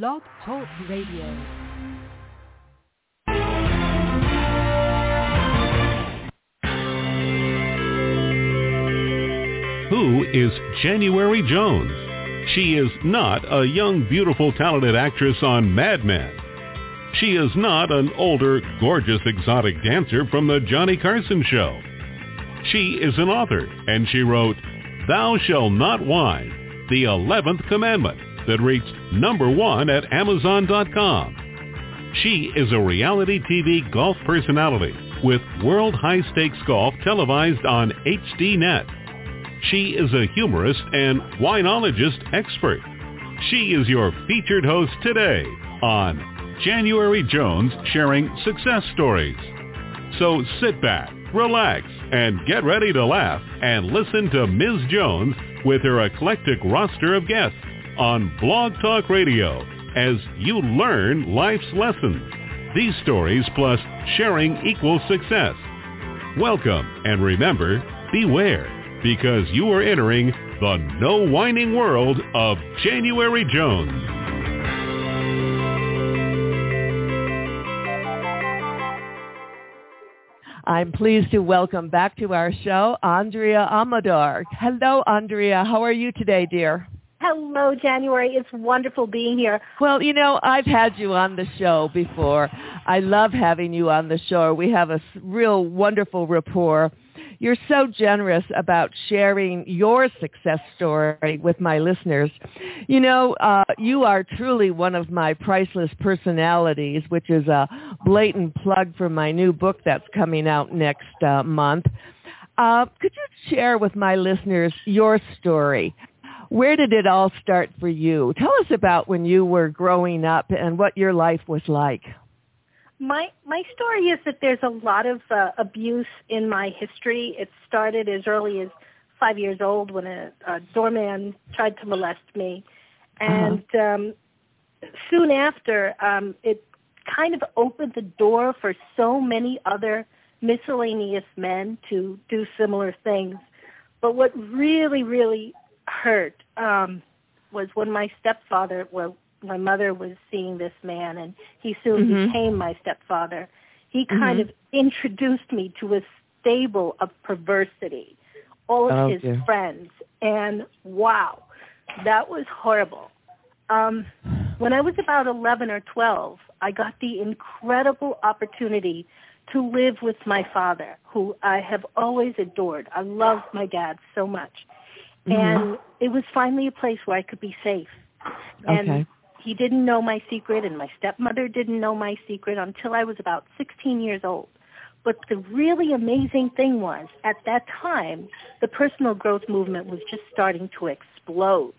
Blog Talk Radio. Who is January Jones? She is not a young, beautiful, talented actress on Mad Men. She is not an older, gorgeous, exotic dancer from the Johnny Carson show. She is an author, and she wrote, Thou Shalt Not Whine, the 11th Commandment, that reached number one at Amazon.com. She is a reality TV golf personality with World High Stakes Golf televised on HDNet. She is a humorist and winologist expert. She is your featured host today on January Jones sharing success stories. So sit back, relax, and get ready to laugh and listen to Ms. Jones with her eclectic roster of guests on Blog Talk Radio as you learn life's lessons. These stories plus sharing equals success. Welcome and remember, beware because you are entering the no whining world of January Jones. I'm pleased to welcome back to our show Andrea Amador. Hello, Andrea. How are you today, dear? Hello, January. It's wonderful being here. Well, you know, I've had you on the show before. I love having you on the show. We have a real wonderful rapport. You're so generous about sharing your success story with my listeners. You know, uh, you are truly one of my priceless personalities, which is a blatant plug for my new book that's coming out next uh, month. Uh, could you share with my listeners your story? Where did it all start for you? Tell us about when you were growing up and what your life was like my my story is that there's a lot of uh, abuse in my history. It started as early as five years old when a, a doorman tried to molest me, uh-huh. and uh-huh. um, soon after, um, it kind of opened the door for so many other miscellaneous men to do similar things. But what really, really hurt um, was when my stepfather, well, my mother was seeing this man and he soon mm-hmm. became my stepfather. He kind mm-hmm. of introduced me to a stable of perversity, all of oh, his friends, and wow, that was horrible. Um, when I was about 11 or 12, I got the incredible opportunity to live with my father, who I have always adored. I love my dad so much. Mm-hmm. And it was finally a place where I could be safe. And okay he didn't know my secret and my stepmother didn't know my secret until I was about 16 years old. But the really amazing thing was, at that time, the personal growth movement was just starting to explode.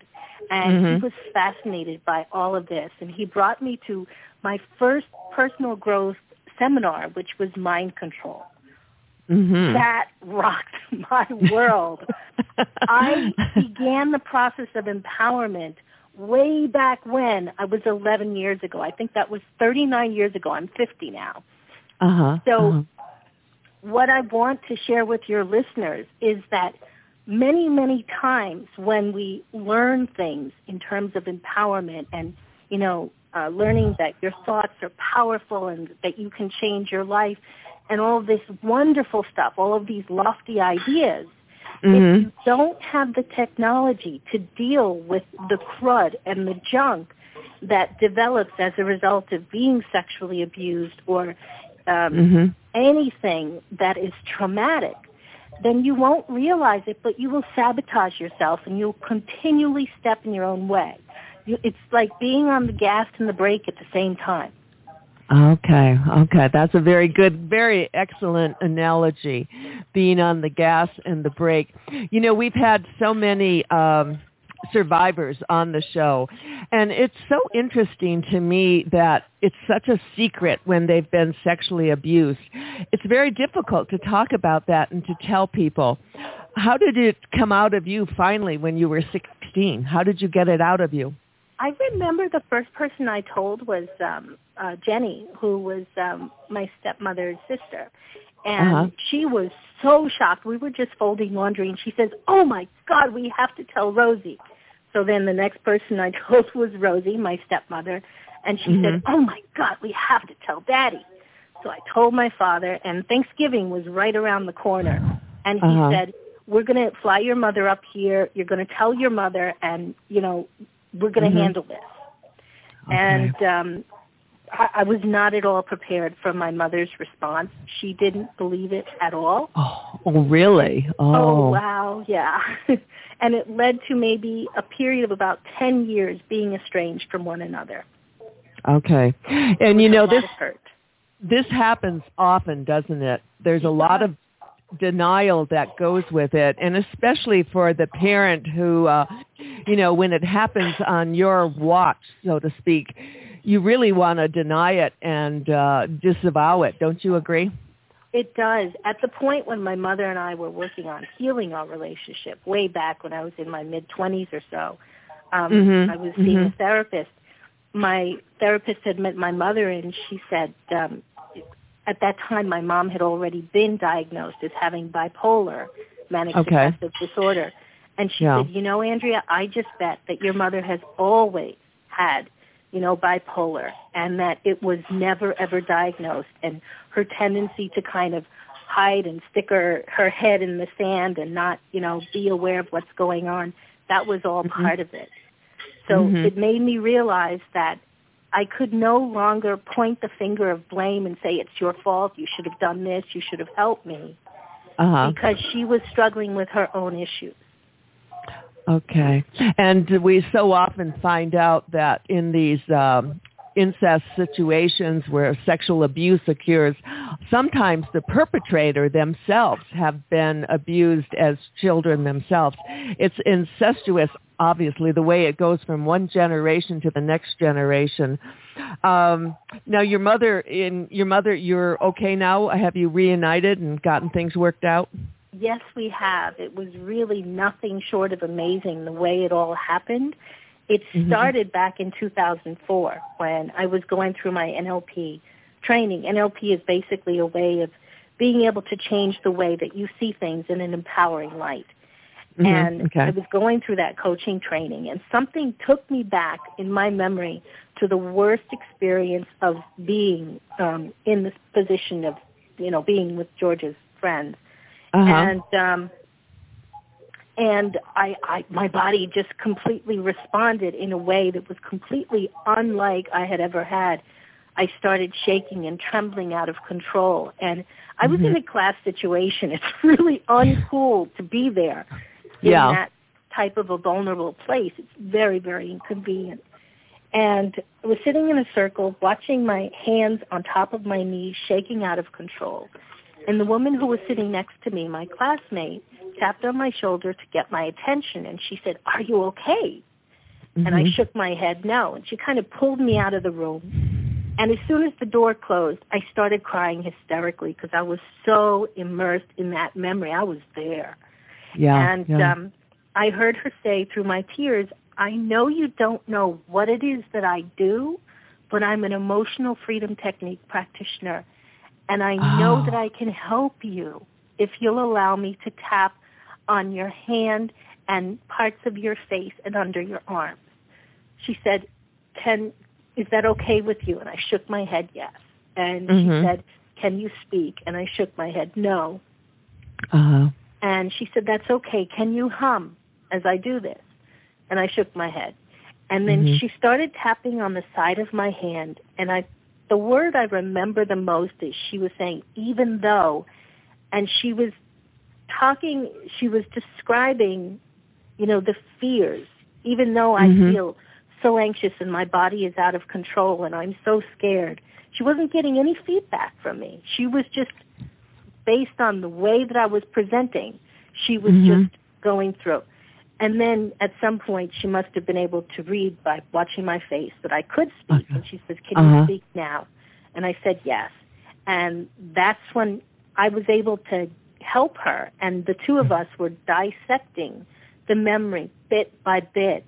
And mm-hmm. he was fascinated by all of this. And he brought me to my first personal growth seminar, which was mind control. Mm-hmm. That rocked my world. I began the process of empowerment way back when I was 11 years ago. I think that was 39 years ago. I'm 50 now. Uh-huh. So uh-huh. what I want to share with your listeners is that many, many times when we learn things in terms of empowerment and, you know, uh, learning that your thoughts are powerful and that you can change your life and all this wonderful stuff, all of these lofty ideas, Mm-hmm. If you don't have the technology to deal with the crud and the junk that develops as a result of being sexually abused or um, mm-hmm. anything that is traumatic, then you won't realize it, but you will sabotage yourself and you'll continually step in your own way. You, it's like being on the gas and the brake at the same time. Okay, okay. That's a very good, very excellent analogy, being on the gas and the brake. You know, we've had so many um, survivors on the show, and it's so interesting to me that it's such a secret when they've been sexually abused. It's very difficult to talk about that and to tell people. How did it come out of you finally when you were 16? How did you get it out of you? I remember the first person I told was um uh Jenny, who was um my stepmother's sister. And Uh-huh. she was so shocked. We were just folding laundry and she says, "Oh my god, we have to tell Rosie." So then the next person I told was Rosie, my stepmother, and she Mhm. said, "Oh my God, we have to tell Daddy." So I told my father, and Thanksgiving was right around the corner, and he Uh-huh. said, "We're going to fly your mother up here. You're going to tell your mother, and you know, we're going to Mhm. handle this." Okay. And um, I, I was not at all prepared for my mother's response. She didn't believe it at all. oh, oh, really? Oh, Oh, wow, yeah. and it led to maybe a period of about 10 years being estranged from one another. okay. And you know this this happens often, doesn't it? There's a lot of denial that goes with it, and especially for the parent who, uh, you know, when it happens on your watch, so to speak, you really want to deny it and uh, disavow it. Don't you agree? It does. At the point when my mother and I were working on healing our relationship, way back when I was in my mid 20s or so, um, Mhm, I was seeing a mhm. therapist. My therapist had met my mother, and she said, um, at that time, my mom had already been diagnosed as having bipolar manic Okay. depressive disorder. And she Yeah. said, you know, Andrea, I just bet that your mother has always had, you know, bipolar and that it was never ever diagnosed and her tendency to kind of hide and stick her, her head in the sand and not, you know, be aware of what's going on, that was all Mhm. part of it. So Mhm. it made me realize that I could no longer point the finger of blame and say it's your fault, you should have done this, you should have helped me, Uh-huh. because she was struggling with her own issues. Okay. And we so often find out that in these um, incest situations where sexual abuse occurs, sometimes the perpetrator themselves have been abused as children themselves. It's incestuous, obviously, the way it goes from one generation to the next generation. Um, now, your mother, in your mother, you're okay now. Have you reunited and gotten things worked out? Yes, we have. It was really nothing short of amazing the way it all happened. It Mhm. started back in 2004 when I was going through my NLP training. NLP is basically a way of being able to change the way that you see things in an empowering light. Mhm. And okay. I was going through that coaching training and something took me back in my memory to the worst experience of being um, in this position of, you know, being with George's friends uh-huh. and um and I, I my body just completely responded in a way that was completely unlike I had ever had. I started shaking and trembling out of control and I was in Mhm. a class situation. It's really uncool to be there in Yeah. that type of a vulnerable place. It's very, very inconvenient. And I was sitting in a circle watching my hands on top of my knees shaking out of control. And the woman who was sitting next to me, my classmate, tapped on my shoulder to get my attention and she said, Are you okay? And I Mhm. shook my head no. And she kind of pulled me out of the room. And as soon as the door closed, I started crying hysterically because I was so immersed in that memory. I was there. yeah. and yeah. um, I heard her say through my tears, I know you don't know what it is that I do, but I'm an emotional freedom technique practitioner. And I know Oh. that I can help you if you'll allow me to tap on your hand and parts of your face and under your arms. She said, can, is that okay with you? And I shook my head yes. And Mhm. she said, can you speak? And I shook my head no. uh-huh. And she said, that's okay. Can you hum as I do this? And I shook my head. And then Mhm. she started tapping on the side of my hand. And I, the word I remember the most is she was saying, even though, and she was talking, she was describing, you know, the fears, even though I Mhm. feel so anxious and my body is out of control and I'm so scared. She wasn't getting any feedback from me. She was just based on the way that I was presenting, she was Mhm. just going through. And then at some point, she must have been able to read by watching my face that I could speak. And she says, "Can Uh-huh. you speak now?" And I said yes. And that's when I was able to help her. And the two of us were dissecting the memory bit by bit.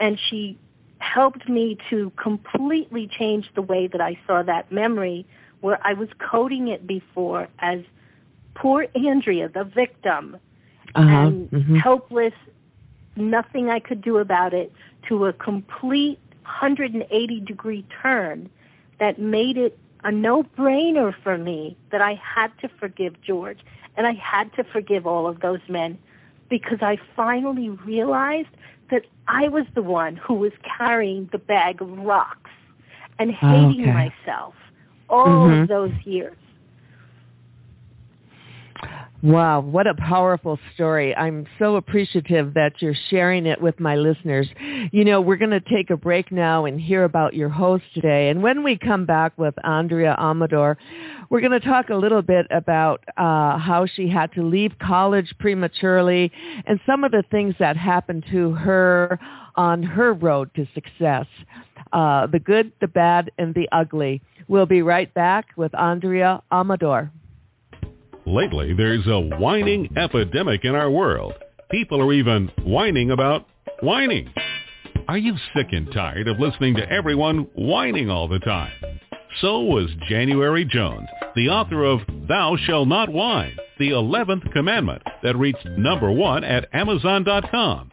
And she helped me to completely change the way that I saw that memory, where I was coding it before as poor Andrea, the victim, Uh-huh. and Mhm. helpless, nothing I could do about it to a complete 180 degree turn that made it a no-brainer for me that I had to forgive George and I had to forgive all of those men because I finally realized that I was the one who was carrying the bag of rocks and hating okay. myself all Mhm. of those years. Wow, what a powerful story. I'm so appreciative that you're sharing it with my listeners. You know, we're going to take a break now and hear about your host today. And when we come back with Andrea Amador, we're going to talk a little bit about uh, how she had to leave college prematurely and some of the things that happened to her on her road to success. Uh, the good, the bad, and the ugly. We'll be right back with Andrea Amador. Lately, there's a whining epidemic in our world. People are even whining about whining. Are you sick and tired of listening to everyone whining all the time? So was January Jones, the author of Thou Shall Not Whine, the 11th commandment that reached number one at Amazon.com.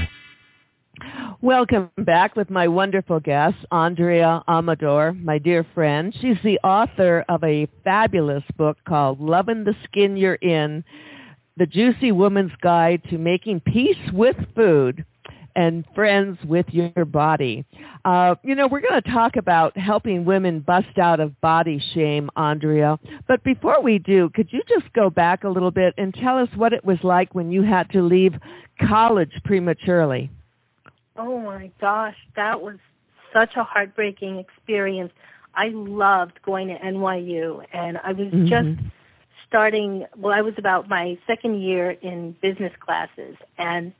Welcome back with my wonderful guest, Andrea Amador, my dear friend. She's the author of a fabulous book called Loving the Skin You're In, The Juicy Woman's Guide to Making Peace with Food and Friends with Your Body. Uh, you know, we're going to talk about helping women bust out of body shame, Andrea. But before we do, could you just go back a little bit and tell us what it was like when you had to leave college prematurely? Oh my gosh, that was such a heartbreaking experience. I loved going to NYU and I was Mhm. just starting, well, I was about my second year in business classes and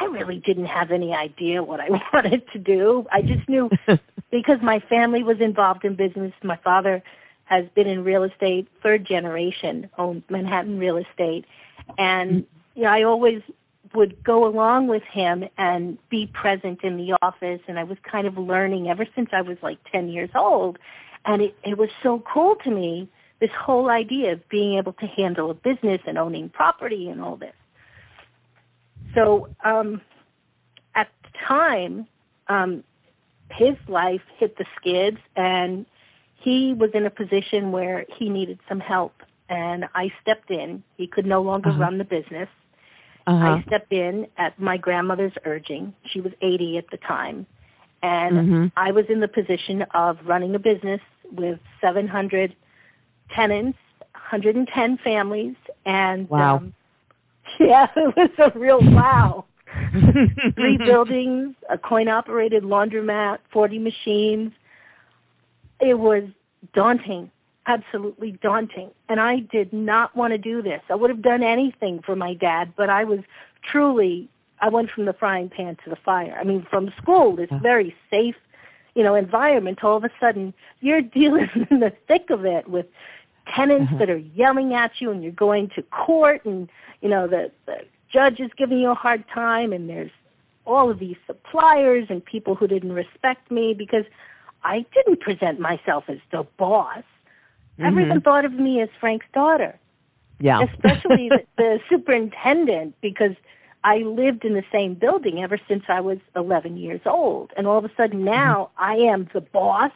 I really didn't have any idea what I wanted to do. I just knew because my family was involved in business. My father has been in real estate, third generation, owned Manhattan real estate. And you know, I always would go along with him and be present in the office and I was kind of learning ever since I was like 10 years old. And it, it was so cool to me, this whole idea of being able to handle a business and owning property and all this. So um, at the time, um, his life hit the skids and he was in a position where he needed some help and I stepped in. He could no longer Uh-huh. run the business. Uh-huh. I stepped in at my grandmother's urging. She was 80 at the time. And Mhm. I was in the position of running a business with 700 tenants, 110 families, and Wow. um, yeah, it was a real wow. Three buildings, a coin-operated laundromat, 40 machines. It was daunting, absolutely daunting. And I did not want to do this. I would have done anything for my dad, but I was truly, I went from the frying pan to the fire. I mean, from school, this very safe, you know, environment, all of a sudden you're dealing in the thick of it with tenants Uh-huh. that are yelling at you and you're going to court and, you know, the, the judge is giving you a hard time and there's all of these suppliers and people who didn't respect me because I didn't present myself as the boss. Everyone Mhm. thought of me as Frank's daughter, Yeah. especially the, the superintendent because I lived in the same building ever since I was 11 years old. And all of a sudden now I am the boss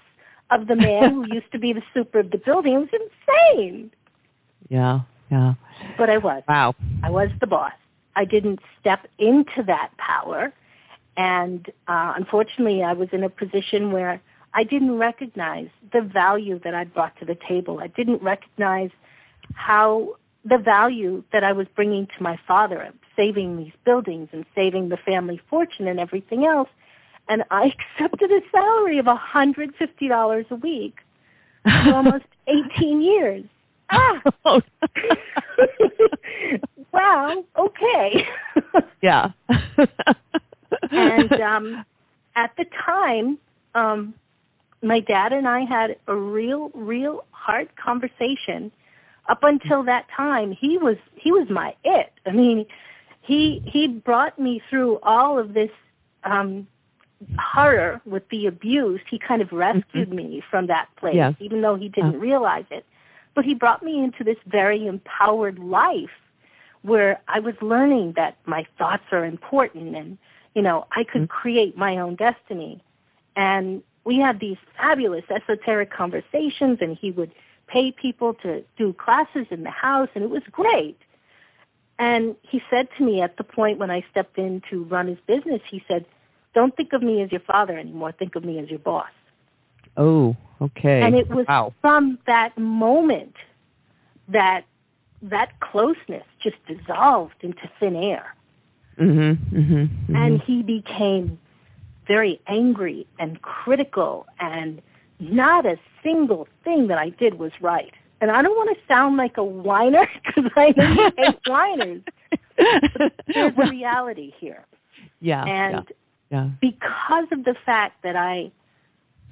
of the man who used to be the super of the building. It was insane. yeah. Yeah. But I was. Wow. I was the boss. I didn't step into that power. And uh, unfortunately, I was in a position where I didn't recognize the value that I brought to the table. I didn't recognize how the value that I was bringing to my father, of saving these buildings and saving the family fortune and everything else. And I accepted a salary of $150 a week for almost 18 years. Ah! wow, okay. yeah. and um, at the time, um, my dad and I had a real, real hard conversation. Up until that time, he was he was my it. I mean, he he brought me through all of this um, horror with the abuse. He kind of rescued mm-hmm. me from that place, yeah. even though he didn't uh. realize it. But he brought me into this very empowered life where I was learning that my thoughts are important and, you know, I could mm-hmm. create my own destiny. And we had these fabulous esoteric conversations and he would pay people to do classes in the house and it was great. And he said to me at the point when I stepped in to run his business, he said, don't think of me as your father anymore. Think of me as your boss. Oh, okay. And it was wow. from that moment that that closeness just dissolved into thin air. Mm-hmm, mm-hmm, mm-hmm. And he became very angry and critical and not a single thing that I did was right. And I don't want to sound like a whiner because I hate whiners. But there's a reality here. Yeah. And yeah, yeah. because of the fact that I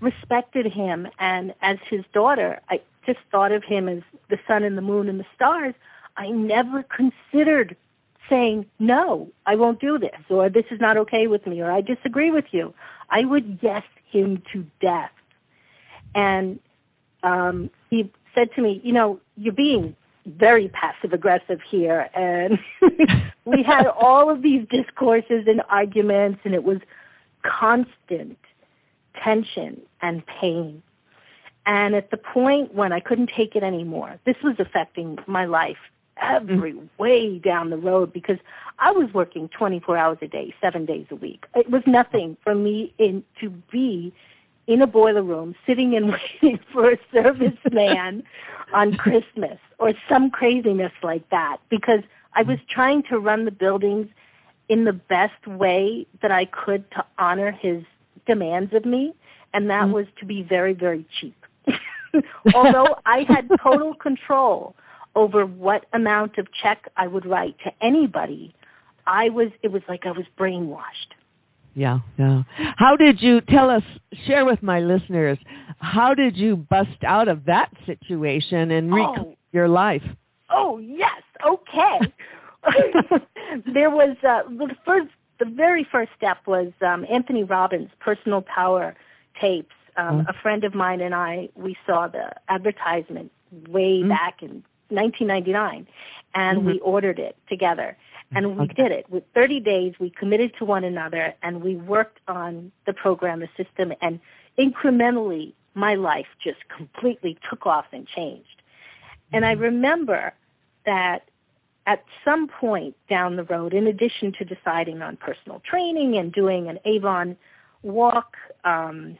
respected him and as his daughter, I just thought of him as the sun and the moon and the stars. I never considered saying, no, I won't do this, or this is not okay with me, or I disagree with you. I would yes him to death. And um, he said to me, you know, you're being very passive aggressive here. And we had all of these discourses and arguments, and it was constant tension and pain. And at the point when I couldn't take it anymore, this was affecting my life every mm. way down the road because I was working 24 hours a day, seven days a week. It was nothing for me in to be in a boiler room sitting and waiting for a serviceman on Christmas or some craziness like that because I was trying to run the buildings in the best way that I could to honor his demands of me and that mm was to be very, very cheap. Although I had total control over what amount of check I would write to anybody, I was it was like I was brainwashed. Yeah, yeah. How did you tell us share with my listeners how did you bust out of that situation and reclaim oh. your life? Oh, yes. Okay. there was uh, the first the very first step was um, Anthony Robbins' personal power tapes. Um, mm. A friend of mine and I, we saw the advertisement way mm. back in 1999, and mm-hmm. we ordered it together. And we okay. did it. With 30 days, we committed to one another, and we worked on the program, the system, and incrementally, my life just completely took off and changed. And I mm-hmm. remember that at some point down the road, in addition to deciding on personal training and doing an Avon walk um,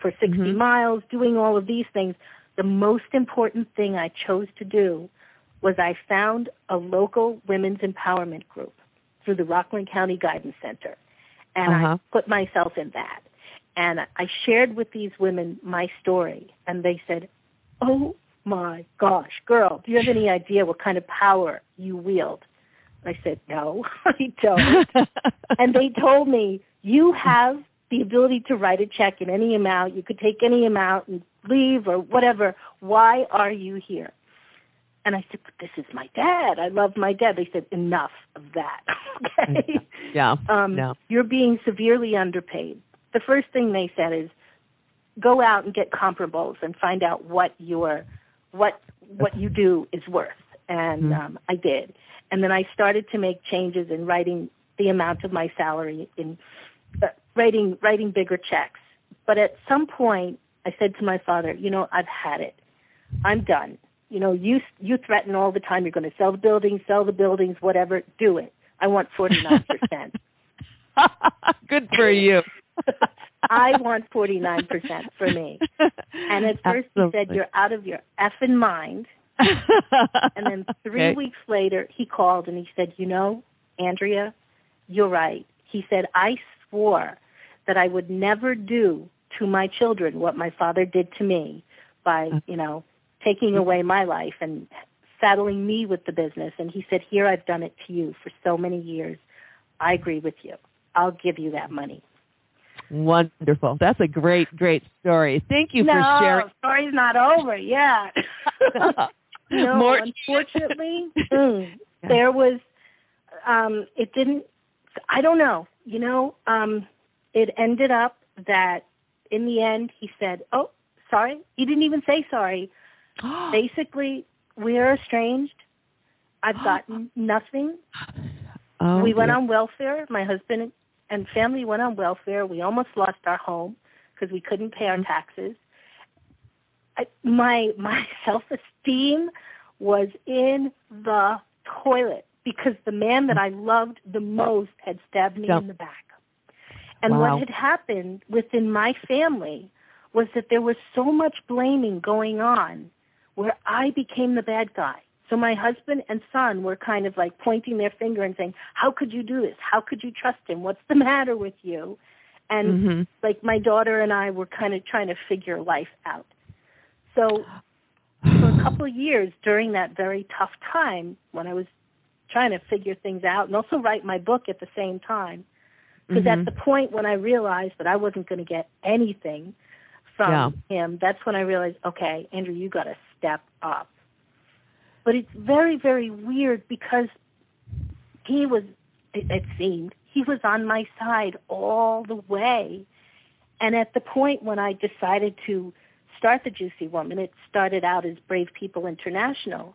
for 60 mm-hmm. miles, doing all of these things, the most important thing I chose to do was I found a local women's empowerment group through the Rockland County Guidance Center. And uh-huh. I put myself in that. And I shared with these women my story. And they said, oh my gosh, girl, do you have any idea what kind of power you wield? I said, no, I don't. and they told me, you have the ability to write a check in any amount. You could take any amount and leave or whatever. Why are you here? And I said, but this is my dad. I love my dad. They said, enough of that. okay. Yeah. Um, yeah. You're being severely underpaid. The first thing they said is, go out and get comparables and find out what your what what you do is worth. And mm-hmm. um, I did. And then I started to make changes in writing the amount of my salary in uh, writing writing bigger checks. But at some point, I said to my father, you know, I've had it. I'm done. You know, you you threaten all the time. You're going to sell the buildings, sell the buildings, whatever. Do it. I want forty nine percent. Good for you. I want forty nine percent for me. And at first Absolutely. he said, "You're out of your effing mind." and then three okay. weeks later, he called and he said, "You know, Andrea, you're right. He said, I swore that I would never do to my children what my father did to me by, uh. you know, taking away my life and saddling me with the business. And he said, here I've done it to you for so many years. I agree with you. I'll give you that money. Wonderful. That's a great, great story. Thank you no, for sharing. No, story's not over yet. no, More- unfortunately, mm, there was, um, it didn't, I don't know, you know, um, it ended up that in the end he said, oh, sorry. He didn't even say sorry. Basically, we are estranged. I've gotten nothing. Oh, we went dear. on welfare. My husband and family went on welfare. We almost lost our home because we couldn't pay our mm. taxes. I, my my self-esteem was in the toilet because the man that I loved the most had stabbed me in the back. And wow. what had happened within my family was that there was so much blaming going on where I became the bad guy. So my husband and son were kind of like pointing their finger and saying, how could you do this? How could you trust him? What's the matter with you? And mm-hmm. like my daughter and I were kind of trying to figure life out. So for a couple of years during that very tough time when I was trying to figure things out and also write my book at the same time, because mm-hmm. at the point when I realized that I wasn't going to get anything from yeah. him, that's when I realized, okay, Andrea, you got to step up. But it's very, very weird because he was, it, it seemed, he was on my side all the way. And at the point when I decided to start the Juicy Woman, it started out as Brave People International.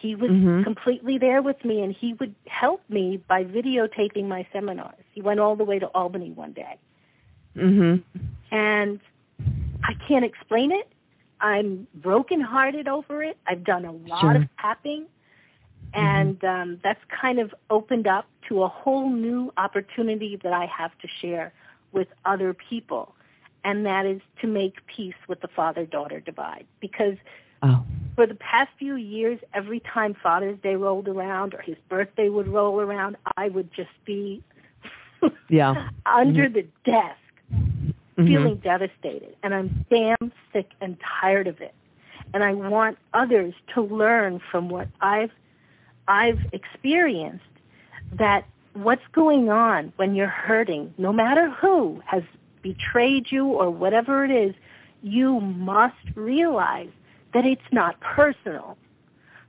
He was mm-hmm. completely there with me and he would help me by videotaping my seminars. He went all the way to Albany one day. Mhm. And I can't explain it. I'm brokenhearted over it. I've done a lot sure. of tapping, and mm-hmm. um, that's kind of opened up to a whole new opportunity that I have to share with other people, and that is to make peace with the father-daughter divide. Because oh. For the past few years, every time Father's Day rolled around or his birthday would roll around, I would just be yeah under mm-hmm. the desk mm-hmm. feeling devastated and I'm damn sick and tired of it. And I want others to learn from what I've I've experienced that what's going on when you're hurting, no matter who has betrayed you or whatever it is, you must realize that it's not personal.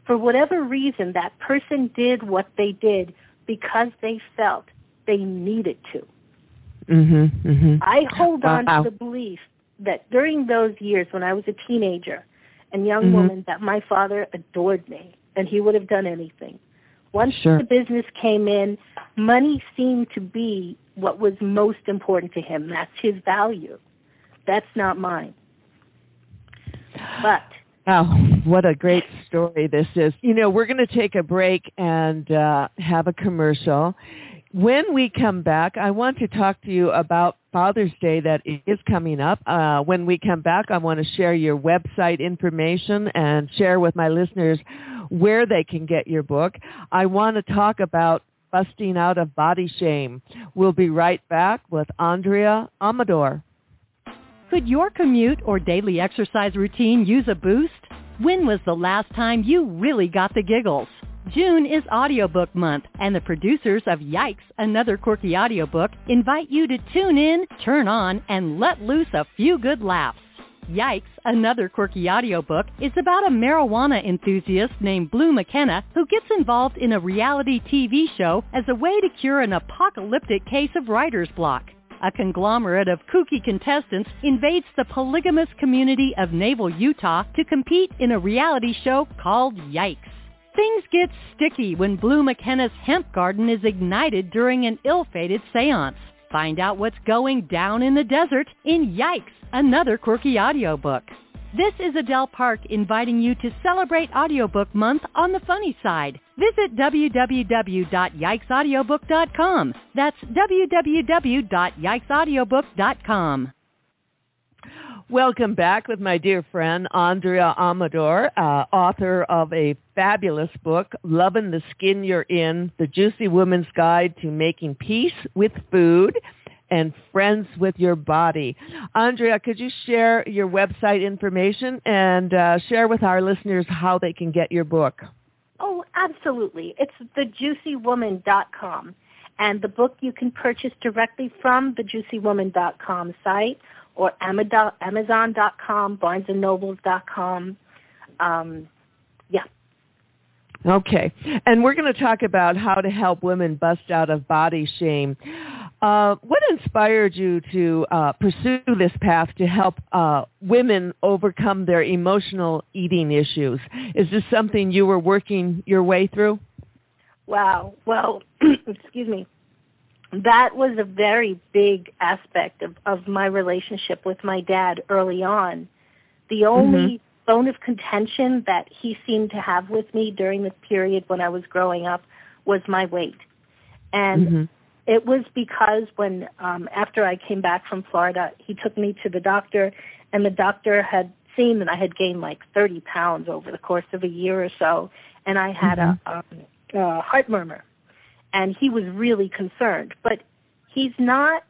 For whatever reason, that person did what they did because they felt they needed to. Mm-hmm, mm-hmm. I hold on wow. to the belief that during those years when I was a teenager and young mm-hmm. woman that my father adored me and he would have done anything. Once sure. the business came in, money seemed to be what was most important to him. That's his value. That's not mine. But Oh, what a great story this is. You know, we're going to take a break and uh, have a commercial. When we come back, I want to talk to you about Father's Day that is coming up. Uh, when we come back, I want to share your website information and share with my listeners where they can get your book. I want to talk about busting out of body shame. We'll be right back with Andrea Amador. Could your commute or daily exercise routine use a boost? When was the last time you really got the giggles? June is audiobook month, and the producers of Yikes, Another Quirky Audiobook, invite you to tune in, turn on, and let loose a few good laughs. Yikes, Another Quirky Audiobook is about a marijuana enthusiast named Blue McKenna who gets involved in a reality TV show as a way to cure an apocalyptic case of writer's block. A conglomerate of kooky contestants invades the polygamous community of Naval, Utah to compete in a reality show called Yikes. Things get sticky when Blue McKenna's hemp garden is ignited during an ill-fated seance. Find out what's going down in the desert in Yikes, another quirky audiobook. This is Adele Park inviting you to celebrate Audiobook Month on the funny side. Visit www.yikesaudiobook.com. That's www.yikesaudiobook.com. Welcome back with my dear friend Andrea Amador, uh, author of a fabulous book, Loving the Skin You're In, The Juicy Woman's Guide to Making Peace with Food and Friends with Your Body. Andrea, could you share your website information and uh, share with our listeners how they can get your book? Oh, absolutely. It's thejuicywoman.com. And the book you can purchase directly from thejuicywoman.com site or Amazon.com, BarnesandNobles.com. Um, yeah. Okay. And we're going to talk about how to help women bust out of body shame. Uh, what inspired you to uh, pursue this path to help uh, women overcome their emotional eating issues? Is this something you were working your way through? Wow. Well, excuse me that was a very big aspect of, of my relationship with my dad early on. The only mm-hmm. bone of contention that he seemed to have with me during the period when I was growing up was my weight. And mm-hmm. It was because when um after I came back from Florida, he took me to the doctor and the doctor had seen that I had gained like 30 pounds over the course of a year or so and I had mm-hmm. a, um, a heart murmur and he was really concerned. But he's not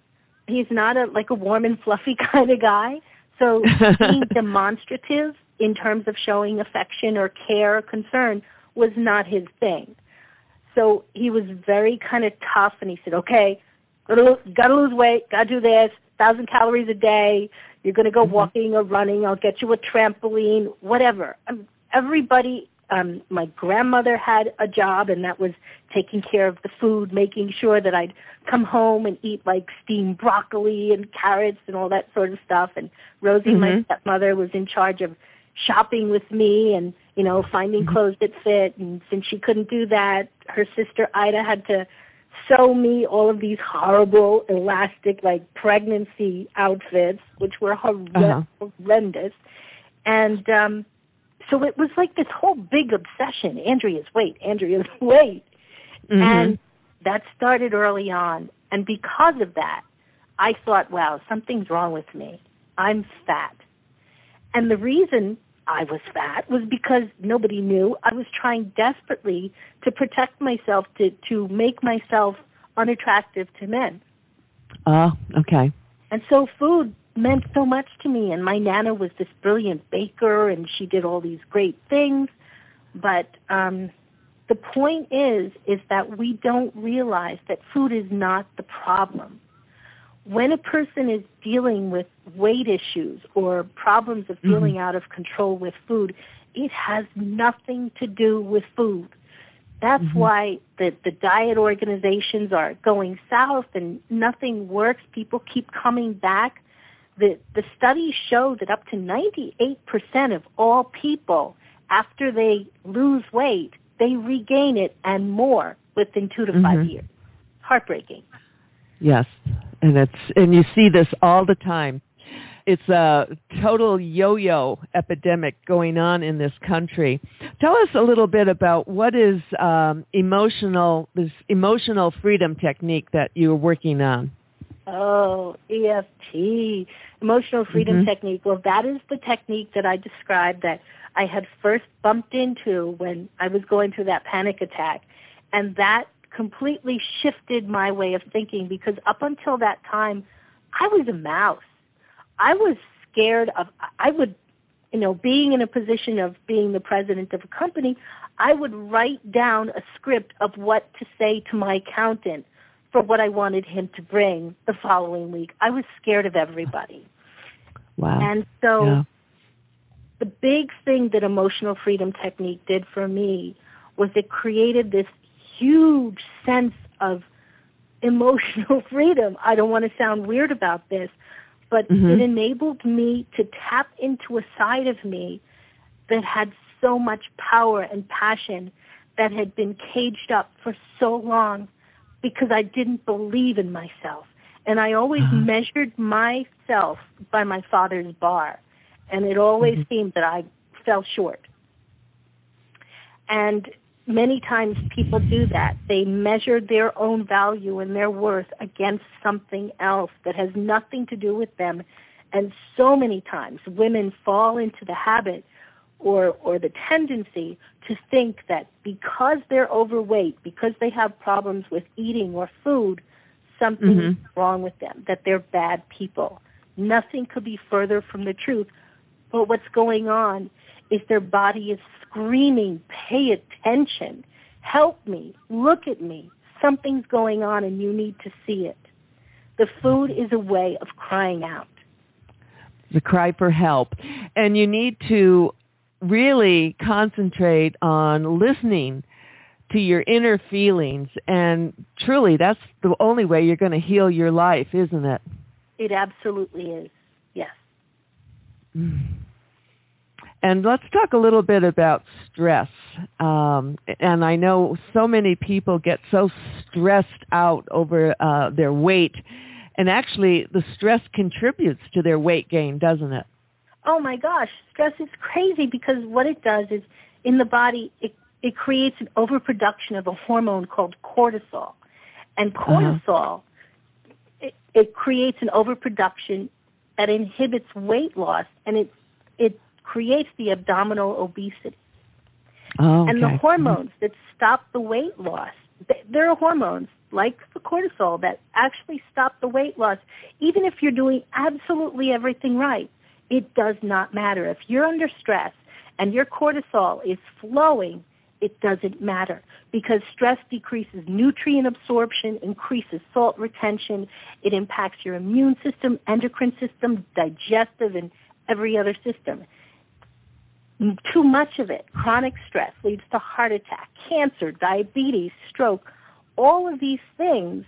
he's not a like a warm and fluffy kind of guy. So being demonstrative in terms of showing affection or care or concern was not his thing. So he was very kind of tough, and he said, "Okay, gotta lose, weight, gotta do this, thousand calories a day. You're gonna go mm-hmm. walking or running. I'll get you a trampoline, whatever." Um, everybody um my grandmother had a job and that was taking care of the food, making sure that I'd come home and eat like steamed broccoli and carrots and all that sort of stuff. And Rosie, mm-hmm. my stepmother, was in charge of shopping with me and, you know, finding mm-hmm. clothes that fit. And since she couldn't do that, her sister Ida had to sew me all of these horrible elastic like pregnancy outfits, which were horrendous. Uh-huh. horrendous. And um so it was like this whole big obsession. Andrea's weight, Andrea's weight. Mm-hmm. And that started early on. And because of that, I thought, wow, something's wrong with me. I'm fat. And the reason I was fat was because nobody knew. I was trying desperately to protect myself, to, to make myself unattractive to men. Oh, okay. And so food meant so much to me. And my nana was this brilliant baker, and she did all these great things. But um, the point is, is that we don't realize that food is not the problem. When a person is dealing with weight issues or problems of mm-hmm. feeling mm-hmm. out of control with food, it has nothing to do with food. That's mm-hmm. why the, the diet organizations are going south and nothing works. People keep coming back the, the studies show that up to 98% of all people, after they lose weight, they regain it and more within two to 5 mm-hmm. years. Heartbreaking. Yes, and it's and you see this all the time. It's a total yo-yo epidemic going on in this country. Tell us a little bit about what is um, emotional this emotional freedom technique that you're working on. Oh, EFT, emotional freedom mm-hmm. technique. Well, that is the technique that I described that I had first bumped into when I was going through that panic attack. And that completely shifted my way of thinking because up until that time, I was a mouse. I was scared of, I would, you know, being in a position of being the president of a company, I would write down a script of what to say to my accountant for what I wanted him to bring the following week. I was scared of everybody. Wow. And so yeah. the big thing that emotional freedom technique did for me was it created this huge sense of emotional freedom. I don't want to sound weird about this, but mm-hmm. it enabled me to tap into a side of me that had so much power and passion that had been caged up for so long because I didn't believe in myself. And I always uh-huh. measured myself by my father's bar. And it always mm-hmm. seemed that I fell short. And many times people do that. They measure their own value and their worth against something else that has nothing to do with them And so many times women fall into the habit or, or the tendency to think that because they're overweight, because they have problems with eating or food, something mm-hmm. is wrong with them, that they're bad people. Nothing could be further from the truth. But what's going on is their body is screaming, pay attention, help me, look at me. Something's going on and you need to see it. The food is a way of crying out. The cry for help. And you need to really concentrate on listening to your inner feelings. And truly, that's the only way you're going to heal your life, isn't it? It absolutely is. Yes. Mm. And let's talk a little bit about stress. Um, and I know so many people get so stressed out over uh, their weight. And actually, the stress contributes to their weight gain, doesn't it? Oh my gosh, stress is crazy because what it does is in the body, it, it creates an overproduction of a hormone called cortisol. And uh-huh. cortisol, uh-huh. it, it creates an overproduction that inhibits weight loss and it, it creates the abdominal obesity. Oh, okay. And the hormones mm-hmm. that stop the weight loss, there are hormones like the cortisol that actually stop the weight loss, even if you're doing absolutely everything right. It does not matter. If you're under stress and your cortisol is flowing, it doesn't matter because stress decreases nutrient absorption, increases salt retention, it impacts your immune system, endocrine system, digestive, and every other system. Too much of it, chronic stress, leads to heart attack, cancer, diabetes, stroke. All of these things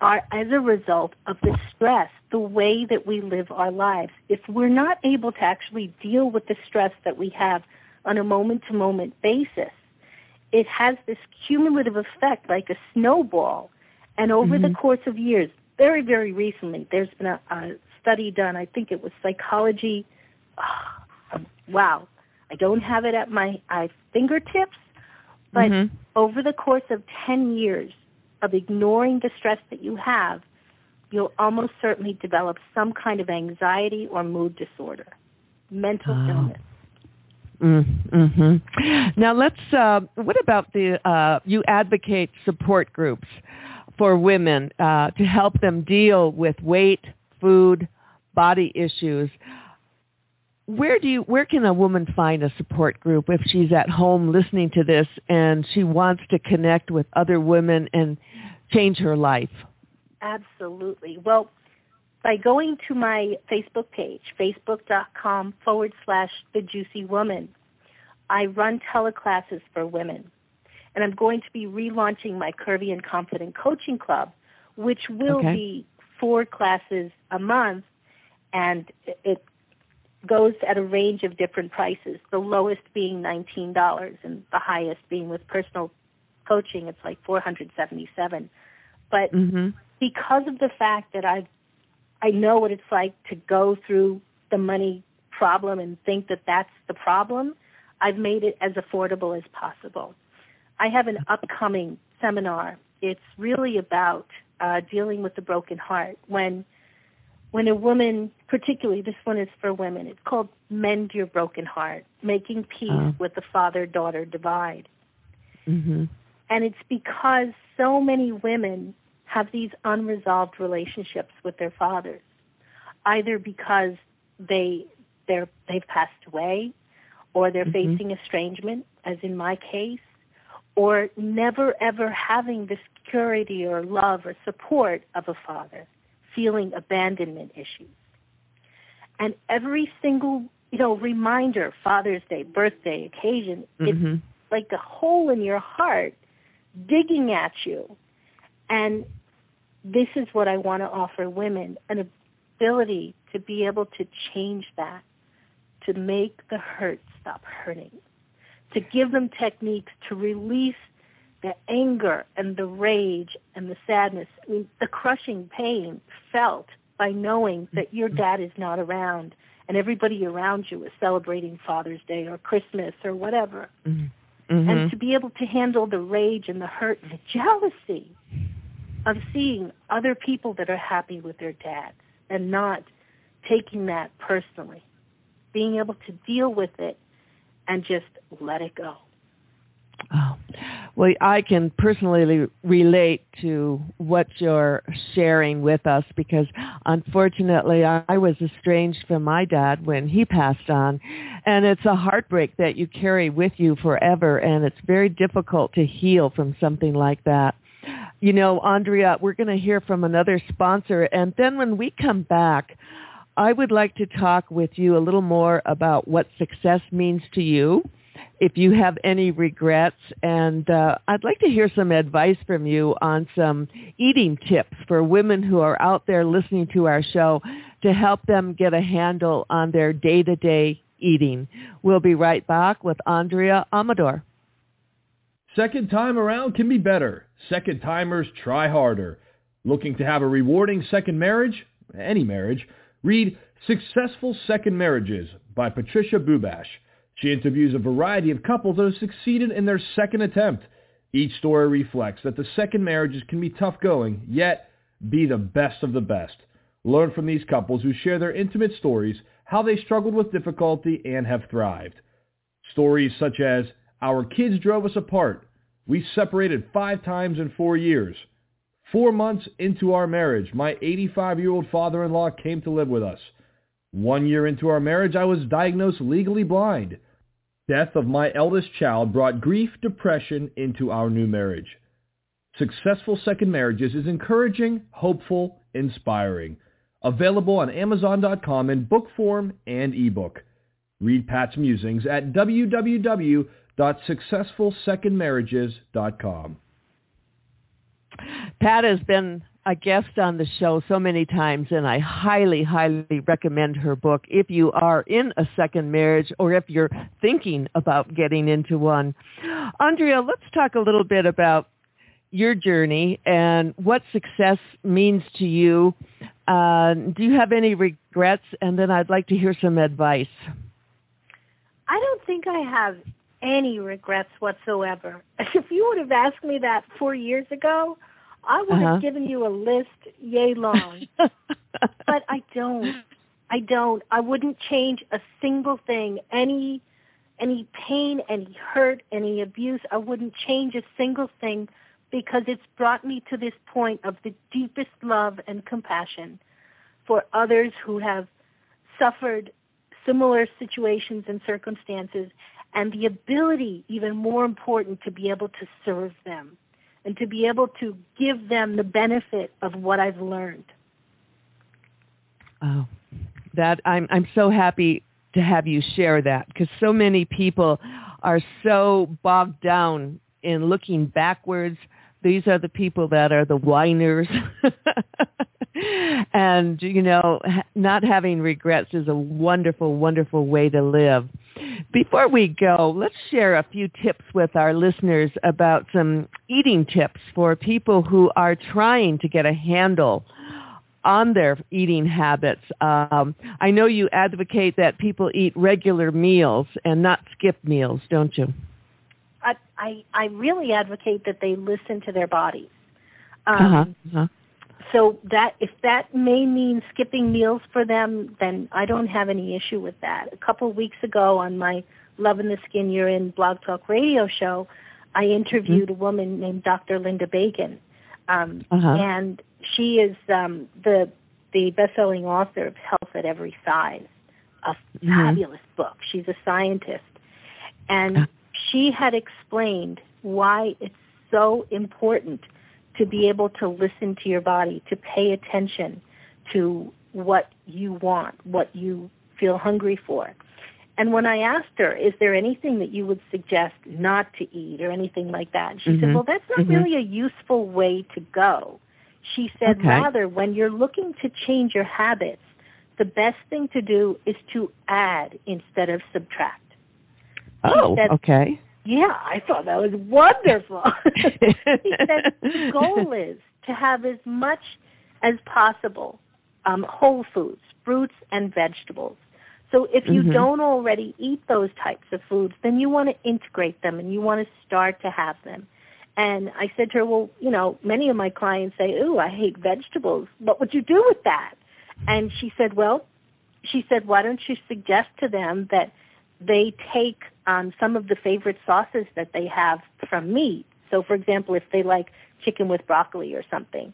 are as a result of the stress, the way that we live our lives. If we're not able to actually deal with the stress that we have on a moment-to-moment basis, it has this cumulative effect like a snowball. And over mm-hmm. the course of years, very, very recently, there's been a, a study done, I think it was psychology. Oh, wow. I don't have it at my uh, fingertips, but mm-hmm. over the course of 10 years, of ignoring the stress that you have, you'll almost certainly develop some kind of anxiety or mood disorder, mental oh. illness. Mm-hmm. Now let's. Uh, what about the? Uh, you advocate support groups for women uh, to help them deal with weight, food, body issues. Where do you? Where can a woman find a support group if she's at home listening to this and she wants to connect with other women and change her life? Absolutely. Well, by going to my Facebook page, facebook.com forward slash the juicy woman, I run teleclasses for women. And I'm going to be relaunching my Curvy and Confident Coaching Club, which will okay. be four classes a month, and it goes at a range of different prices, the lowest being $19 and the highest being with personal coaching, it's like 477 But mm-hmm. because of the fact that I've I know what it's like to go through the money problem and think that that's the problem, I've made it as affordable as possible. I have an upcoming seminar. It's really about uh, dealing with the broken heart. When when a woman, particularly this one is for women, it's called Mend Your Broken Heart, Making Peace uh. with the Father-Daughter Divide. Mm-hmm. And it's because so many women have these unresolved relationships with their fathers, either because they they're they've passed away, or they're mm-hmm. facing estrangement, as in my case, or never ever having the security or love or support of a father, feeling abandonment issues. And every single, you know, reminder, Father's Day, birthday, occasion, mm-hmm. it's like a hole in your heart digging at you. And this is what I want to offer women, an ability to be able to change that, to make the hurt stop hurting, to give them techniques to release the anger and the rage and the sadness, I mean, the crushing pain felt by knowing that your dad is not around and everybody around you is celebrating Father's Day or Christmas or whatever. Mm-hmm. Mm-hmm. And to be able to handle the rage and the hurt and the jealousy of seeing other people that are happy with their dad and not taking that personally, being able to deal with it and just let it go. Oh, well, I can personally relate to what you're sharing with us because unfortunately I was estranged from my dad when he passed on. And it's a heartbreak that you carry with you forever and it's very difficult to heal from something like that. You know, Andrea, we're going to hear from another sponsor and then when we come back, I would like to talk with you a little more about what success means to you if you have any regrets. And uh, I'd like to hear some advice from you on some eating tips for women who are out there listening to our show to help them get a handle on their day-to-day eating. We'll be right back with Andrea Amador. Second time around can be better. Second timers try harder. Looking to have a rewarding second marriage? Any marriage? Read Successful Second Marriages by Patricia Bubash. She interviews a variety of couples that have succeeded in their second attempt. Each story reflects that the second marriages can be tough going, yet be the best of the best. Learn from these couples who share their intimate stories, how they struggled with difficulty and have thrived. Stories such as, our kids drove us apart. We separated five times in four years. Four months into our marriage, my 85-year-old father-in-law came to live with us. One year into our marriage, I was diagnosed legally blind. Death of my eldest child brought grief, depression into our new marriage. Successful Second Marriages is encouraging, hopeful, inspiring. Available on Amazon.com in book form and ebook. Read Pat's musings at www.successfulsecondmarriages.com. Pat has been a guest on the show so many times, and I highly, highly recommend her book if you are in a second marriage or if you're thinking about getting into one. Andrea, let's talk a little bit about your journey and what success means to you. Uh, do you have any regrets? And then I'd like to hear some advice. I don't think I have any regrets whatsoever. If you would have asked me that four years ago, I would uh-huh. have given you a list yay long. but I don't. I don't. I wouldn't change a single thing. Any any pain, any hurt, any abuse, I wouldn't change a single thing because it's brought me to this point of the deepest love and compassion for others who have suffered similar situations and circumstances and the ability, even more important, to be able to serve them and to be able to give them the benefit of what I've learned. Oh, that I'm I'm so happy to have you share that because so many people are so bogged down in looking backwards. These are the people that are the whiners. and, you know, not having regrets is a wonderful, wonderful way to live. Before we go, let's share a few tips with our listeners about some eating tips for people who are trying to get a handle on their eating habits. Um, I know you advocate that people eat regular meals and not skip meals, don't you? I, I, I really advocate that they listen to their bodies. Um, uh-huh. Uh-huh so that if that may mean skipping meals for them, then I don't have any issue with that. A couple of weeks ago on my Lovin' the Skin You're In Blog Talk Radio show, I interviewed mm-hmm. a woman named Dr. Linda Bacon, um, uh-huh. and she is um, the the best-selling author of Health at Every Size, a mm-hmm. fabulous book. She's a scientist, and uh-huh. she had explained why it's so important to be able to listen to your body, to pay attention to what you want, what you feel hungry for. And when I asked her, is there anything that you would suggest not to eat or anything like that? She mm-hmm. said, well, that's not mm-hmm. really a useful way to go. She said, okay. rather, when you're looking to change your habits, the best thing to do is to add instead of subtract. Oh, said, okay. Yeah, I thought that was wonderful. he said the goal is to have as much as possible um, whole foods, fruits and vegetables. So if you mm-hmm. don't already eat those types of foods, then you want to integrate them and you want to start to have them. And I said to her, well, you know, many of my clients say, ooh, I hate vegetables. What would you do with that? And she said, well, she said, why don't you suggest to them that they take um, some of the favorite sauces that they have from meat. So, for example, if they like chicken with broccoli or something,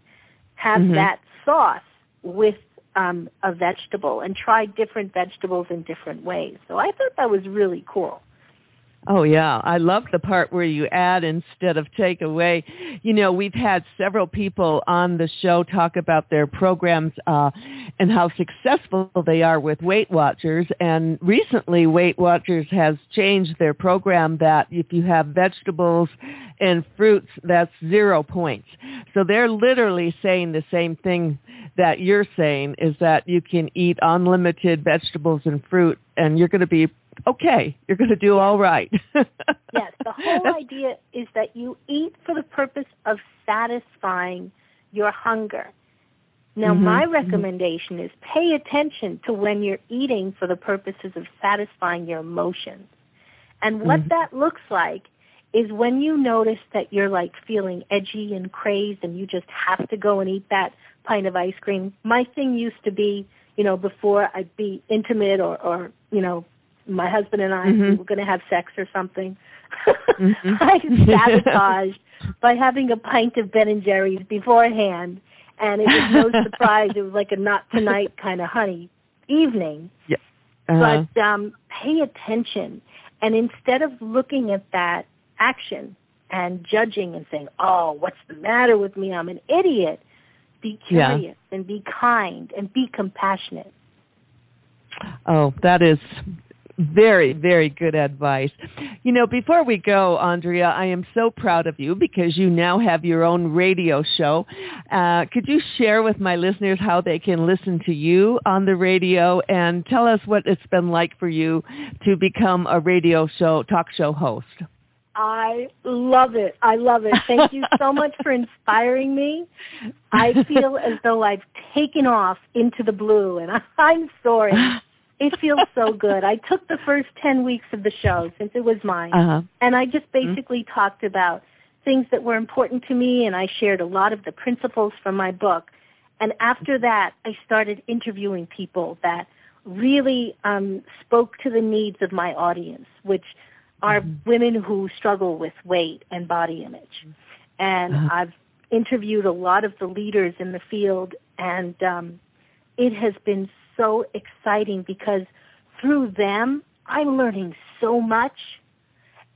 have Mhm. that sauce with um, a vegetable and try different vegetables in different ways. So I thought that was really cool. Oh yeah, I love the part where you add instead of take away. You know, we've had several people on the show talk about their programs uh, and how successful they are with Weight Watchers. And recently, Weight Watchers has changed their program that if you have vegetables and fruits, that's zero points. So they're literally saying the same thing that you're saying is that you can eat unlimited vegetables and fruit, and you're going to be okay. You're going to do all right. Yes, the whole idea is that you eat for the purpose of satisfying your hunger. Now, Mhm, my mhm. recommendation is pay attention to when you're eating for the purposes of satisfying your emotions. And what Mhm. that looks like is when you notice that you're like feeling edgy and crazed and you just have to go and eat that pint of ice cream. My thing used to be, you know, before I'd be intimate or, or you know, my husband and I we Mhm. were going to have sex or something. Mhm. I sabotaged by having a pint of Ben and Jerry's beforehand, and it was no surprise. It was like a not tonight kind of honey evening. Uh-huh. But um, pay attention, and instead of looking at that action and judging and saying, "Oh, what's the matter with me? I'm an idiot," be Yeah. curious and be kind and be compassionate. Oh, that is very, very good advice. You know, before we go, Andrea, I am so proud of you because you now have your own radio show. Uh, could you share with my listeners how they can listen to you on the radio and tell us what it's been like for you to become a radio show, talk show host? I love it. I love it. Thank you so much for inspiring me. I feel as though I've taken off into the blue, and I'm sorry. It feels so good. I took the first 10 weeks of the show since it was mine, Uh-huh. and I just basically talked about things that were important to me, and I shared a lot of the principles from my book. And after that, I started interviewing people that really um, spoke to the needs of my audience, which are women who struggle with weight and body image. And Uh-huh. I've interviewed a lot of the leaders in the field, and um, it has been so exciting because through them, I'm learning so much,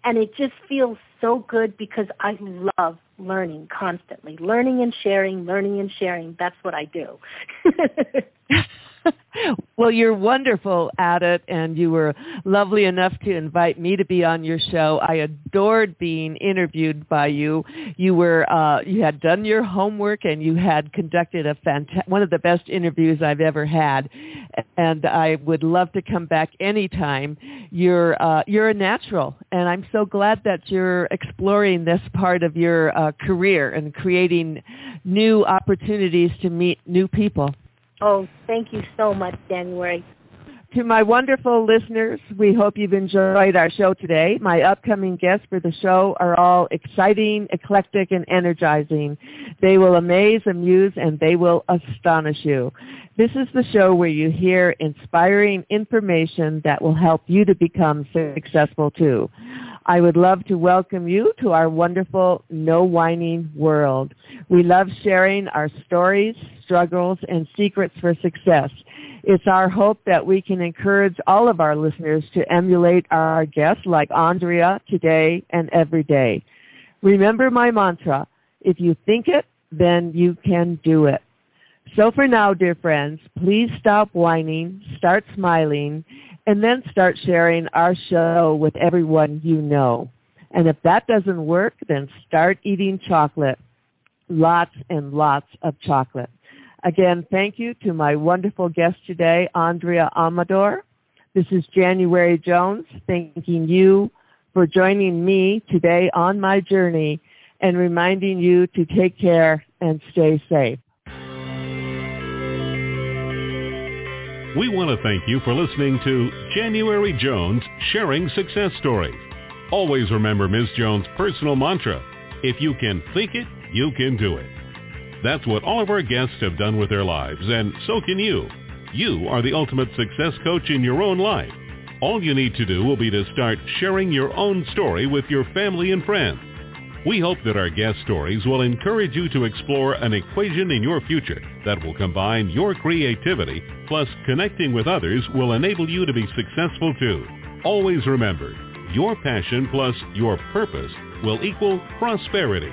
and it just feels so good because I love learning constantly. Learning and sharing, learning and sharing, that's what I do. well, you're wonderful at it, and you were lovely enough to invite me to be on your show. I adored being interviewed by you. You were uh, you had done your homework, and you had conducted a fanta- one of the best interviews I've ever had. And I would love to come back anytime. You're uh, you're a natural, and I'm so glad that you're exploring this part of your uh, career and creating new opportunities to meet new people. Oh, thank you so much, January. To my wonderful listeners, we hope you've enjoyed our show today. My upcoming guests for the show are all exciting, eclectic, and energizing. They will amaze, amuse, and they will astonish you. This is the show where you hear inspiring information that will help you to become successful too. I would love to welcome you to our wonderful no whining world. We love sharing our stories, struggles, and secrets for success. It's our hope that we can encourage all of our listeners to emulate our guests like Andrea today and every day. Remember my mantra, if you think it, then you can do it. So for now, dear friends, please stop whining, start smiling, and then start sharing our show with everyone you know. And if that doesn't work, then start eating chocolate. Lots and lots of chocolate. Again, thank you to my wonderful guest today, Andrea Amador. This is January Jones thanking you for joining me today on my journey and reminding you to take care and stay safe. We want to thank you for listening to January Jones Sharing Success Stories. Always remember Ms. Jones' personal mantra, if you can think it, you can do it. That's what all of our guests have done with their lives, and so can you. You are the ultimate success coach in your own life. All you need to do will be to start sharing your own story with your family and friends. We hope that our guest stories will encourage you to explore an equation in your future that will combine your creativity plus connecting with others will enable you to be successful too. Always remember, your passion plus your purpose will equal prosperity